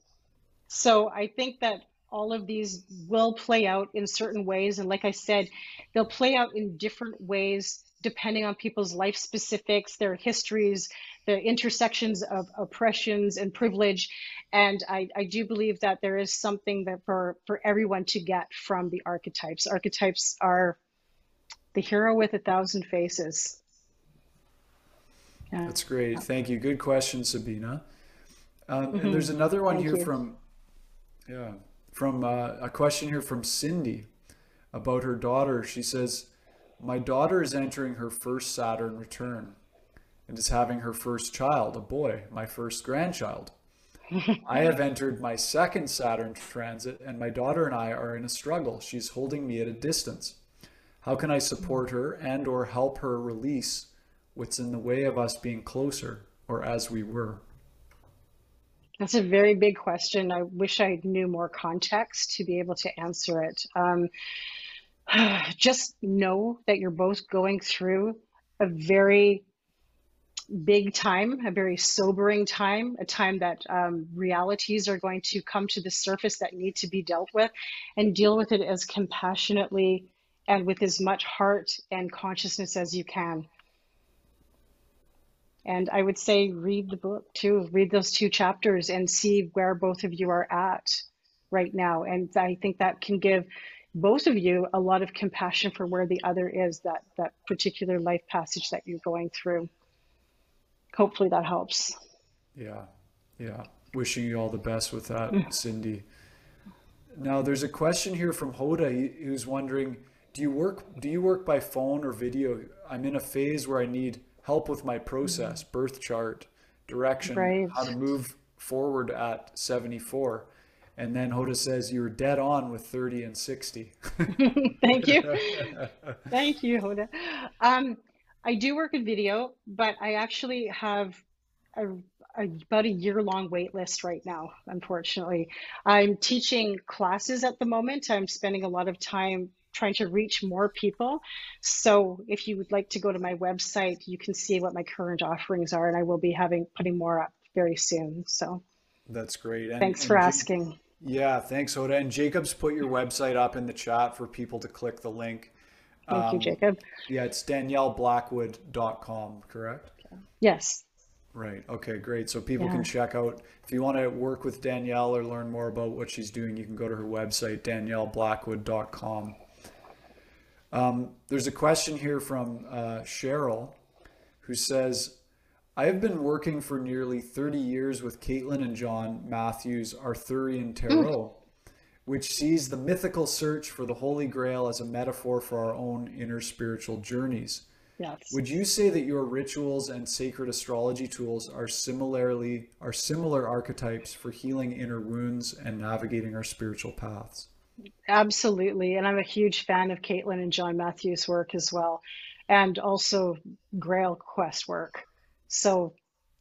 So I think that all of these will play out in certain ways. And like I said, they'll play out in different ways depending on people's life specifics, their histories, the intersections of oppressions and privilege. And I, I do believe that there is something that for, for everyone to get from the archetypes. Archetypes are the hero with a thousand faces. Yeah. That's great. Thank you. Good question, Sabina. Um, mm-hmm. And there's another one Thank here you. from, yeah, from uh, a question here from Cindy about her daughter. She says, "My daughter is entering her first Saturn return, and is having her first child, a boy, my first grandchild. I have entered my second Saturn transit, and my daughter and I are in a struggle. She's holding me at a distance. How can I support her and or help her release what's in the way of us being closer or as we were? That's a very big question. I wish I knew more context to be able to answer it. Um, just know that you're both going through a very big time, a very sobering time, a time that um, realities are going to come to the surface that need to be dealt with, and deal with it as compassionately and with as much heart and consciousness as you can. And I would say read the book too, read those two chapters and see where both of you are at right now. And I think that can give both of you a lot of compassion for where the other is, that that particular life passage that you're going through hopefully that helps. Yeah, yeah. Wishing you all the best with that, mm. Cindy. Now, there's a question here from Hoda. He, who's wondering, do you work? Do you work by phone or video? I'm in a phase where I need help with my process, mm-hmm. birth chart, direction, right. how to move forward at 74. And then Hoda says you're dead on with 30 and 60. Thank you. Thank you, Hoda. Um, I do work in video, but I actually have a, a, about a year long wait list right now, unfortunately. I'm teaching classes at the moment. I'm spending a lot of time trying to reach more people. So if you would like to go to my website, you can see what my current offerings are, and I will be having putting more up very soon. So that's great. And, thanks for and asking. Yeah, thanks, Hoda. And Jacob's put your website up in the chat for people to click the link. Thank um, you, Jacob. Yeah, it's danielleblackwood.com, correct? Yes. Right. Okay, great. So people yeah. can check out if you want to work with Danielle or learn more about what she's doing, you can go to her website, danielleblackwood.com. Um, there's a question here from uh, Cheryl who says, I have been working for nearly 30 years with Caitlin and John Matthews' Arthurian Tarot, mm. Which sees the mythical search for the Holy Grail as a metaphor for our own inner spiritual journeys. Yes. Would you say that your rituals and sacred astrology tools are similarly are similar archetypes for healing inner wounds and navigating our spiritual paths? Absolutely. And I'm a huge fan of Caitlin and John Matthews' work as well, and also Grail Quest work. So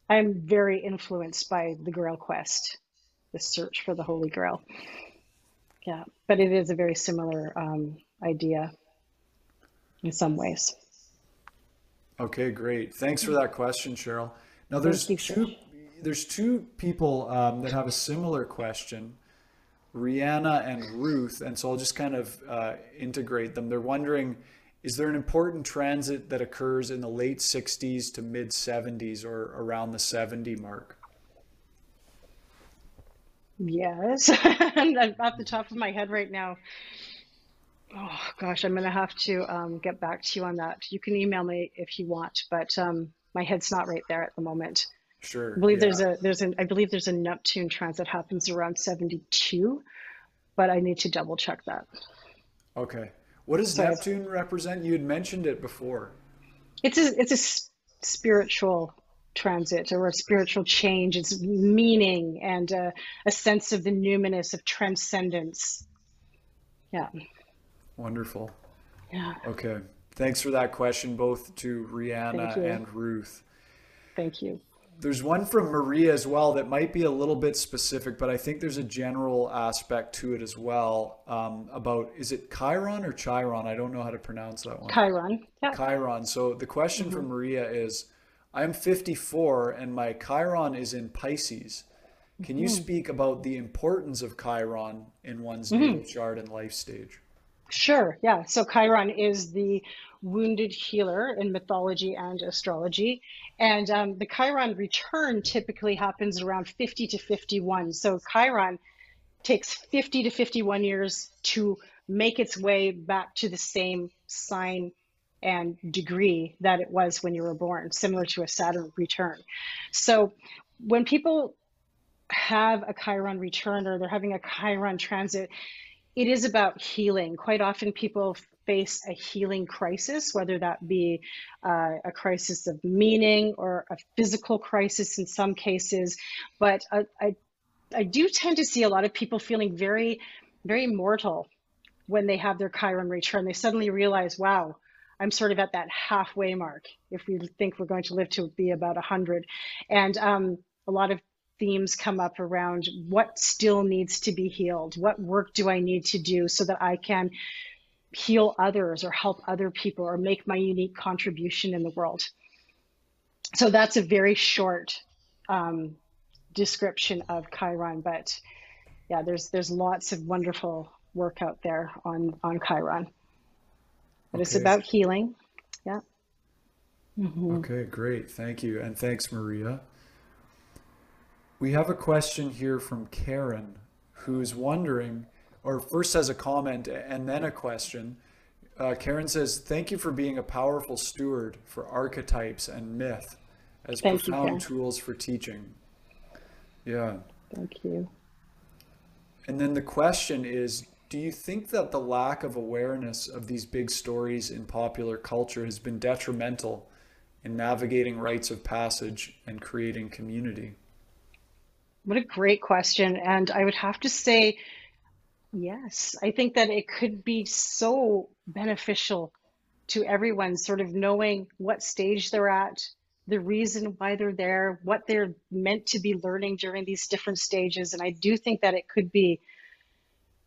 I'm very influenced by the Grail Quest, the search for the Holy Grail. Yeah, but it is a very similar um, idea in some ways. Okay, great. Thanks for that question, Cheryl. Now, there's two, there's two people um, that have a similar question, Rihanna and Ruth, and so I'll just kind of uh, integrate them. They're wondering, is there an important transit that occurs in the late 60s to mid 70s or around the 70 mark? Yes, I'm off the top of my head right now, Oh gosh, I'm gonna have to um, get back to you on that. You can email me if you want, but um, my head's not right there at the moment. Sure. I believe yeah. there's a there's an I believe there's a Neptune transit happens around 72, but I need to double check that. Okay. What does so Neptune represent? You had mentioned it before. It's a it's a spiritual transit or a spiritual change. It's meaning and a, a sense of the numinous of transcendence. Yeah. Wonderful. Yeah. Okay. Thanks for that question, both to Rihanna and Ruth. Thank you. There's one from Maria as well that might be a little bit specific, but I think there's a general aspect to it as well um, about is it Chiron or Chiron? I don't know how to pronounce that one. Chiron. Yeah. Chiron. So the question mm-hmm. from Maria is I'm 54 and my Chiron is in Pisces. Can mm-hmm. you speak about the importance of Chiron in one's mm-hmm. natal chart and life stage? Sure, yeah. So Chiron is the wounded healer in mythology and astrology. And um, the Chiron return typically happens around 50 to 51. So Chiron takes 50 to 51 years to make its way back to the same sign and degree that it was when you were born, similar to a Saturn return. So when people have a Chiron return or they're having a Chiron transit, it is about healing. Quite often, people face a healing crisis, whether that be uh, a crisis of meaning or a physical crisis in some cases. But I, I, I do tend to see a lot of people feeling very, very mortal when they have their Chiron return. They suddenly realize, wow, I'm sort of at that halfway mark if we think we're going to live to be about 100. And um, a lot of themes come up around what still needs to be healed. What work do I need to do so that I can heal others or help other people or make my unique contribution in the world? So that's a very short um, description of Chiron, but yeah, there's there's lots of wonderful work out there on on Chiron. But okay. it's about healing. Yeah. Mm-hmm. Okay, great. Thank you. And thanks, Maria. We have a question here from Karen, who's wondering, or first has a comment and then a question. Uh, Karen says, Thank you for being a powerful steward for archetypes and myth as Thank profound you, tools for teaching. Yeah. Thank you. And then the question is Do you think that the lack of awareness of these big stories in popular culture has been detrimental in navigating rites of passage and creating community? What a great question. And I would have to say, yes, I think that it could be so beneficial to everyone, sort of knowing what stage they're at, the reason why they're there, what they're meant to be learning during these different stages. And I do think that it could be,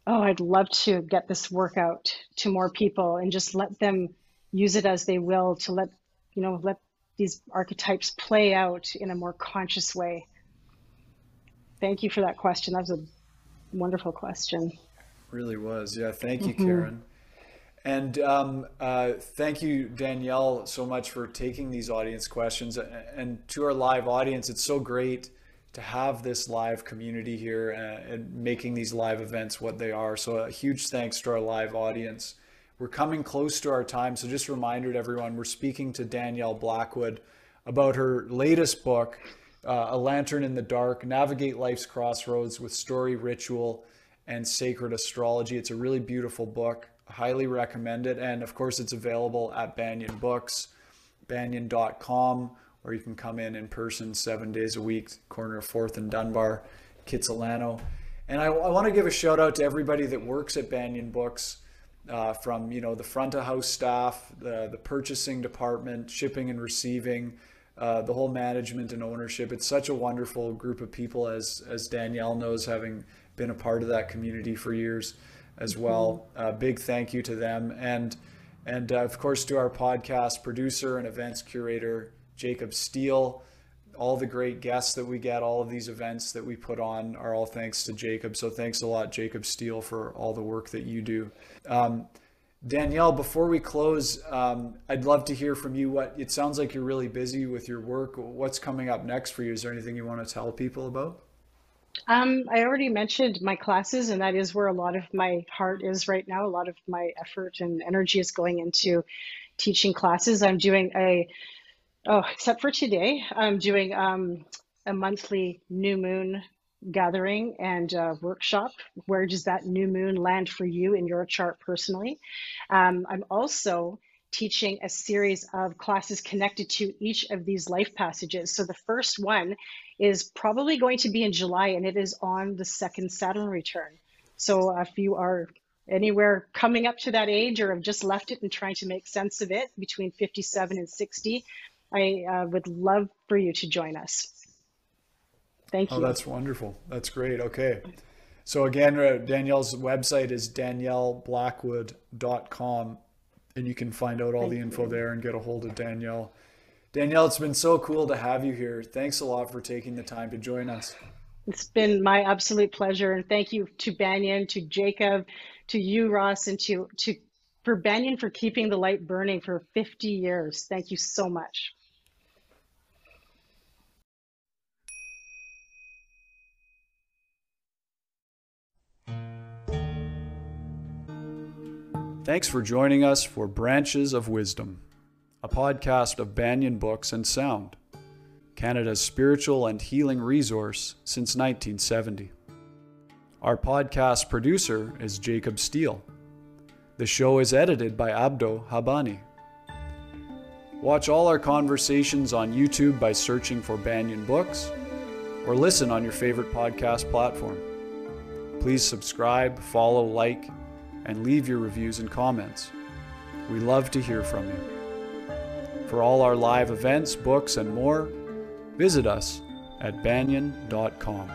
oh, I'd love to get this work out to more people and just let them use it as they will to let, you know, let these archetypes play out in a more conscious way. Thank you for that question. That was a wonderful question. Really was. Yeah. Thank you, mm-hmm. Karen. And um, uh, thank you, Danielle, so much for taking these audience questions. And to our live audience, it's so great to have this live community here and, and making these live events what they are. So a huge thanks to our live audience. We're coming close to our time, so just a reminder to everyone, we're speaking to Danielle Blackwood about her latest book, uh, A Lantern in the Dark, Navigate Life's Crossroads with Story, Ritual, and Sacred Astrology. It's a really beautiful book. highly recommend it. And of course, it's available at Banyen Books, banyen.com or you can come in in person seven days a week, corner of 4th and Dunbar, Kitsilano. And I, I want to give a shout out to everybody that works at Banyen Books, uh, from you know the front of house staff, the the purchasing department, shipping and receiving, uh, the whole management and ownership. It's such a wonderful group of people, as as Danielle knows, having been a part of that community for years as well. Mm-hmm. Uh, big thank you to them, and and uh, of course to our podcast producer and events curator Jacob Steele. All the great guests that we get, all of these events that we put on are all thanks to Jacob. So thanks a lot, Jacob Steele, for all the work that you do. Um, Danielle, before we close, um, I'd love to hear from you. What it sounds like you're really busy with your work. What's coming up next for you? Is there anything you want to tell people about? Um, I already mentioned my classes, and that is where a lot of my heart is right now. A lot of my effort and energy is going into teaching classes. I'm doing a Oh, except for today, I'm doing um, a monthly new moon gathering and uh, workshop. Where does that new moon land for you in your chart personally? Um, I'm also teaching a series of classes connected to each of these life passages. So the first one is probably going to be in July and it is on the second Saturn return. So if you are anywhere coming up to that age or have just left it and trying to make sense of it between 57 and 60, I uh, would love for you to join us. Thank oh, you. Oh, that's wonderful. That's great. Okay. So again, uh, Danielle's website is danielleblackwood.com and you can find out all Thank the info you. there and get a hold of Danielle. Danielle, it's been so cool to have you here. Thanks a lot for taking the time to join us. It's been my absolute pleasure. And thank you to Banyen, to Jacob, to you, Ross, and to, to for Banyen for keeping the light burning for 50 years. Thank you so much. Thanks for joining us for Branches of Wisdom, a podcast of Banyen Books and Sound, Canada's spiritual and healing resource since 1970. Our podcast producer is Jacob Steele. The show is edited by Abdo Habani. Watch all our conversations on YouTube by searching for Banyen Books or listen on your favorite podcast platform. Please subscribe, follow, like, and leave your reviews and comments. We love to hear from you. For all our live events, books, and more, visit us at banyen.com.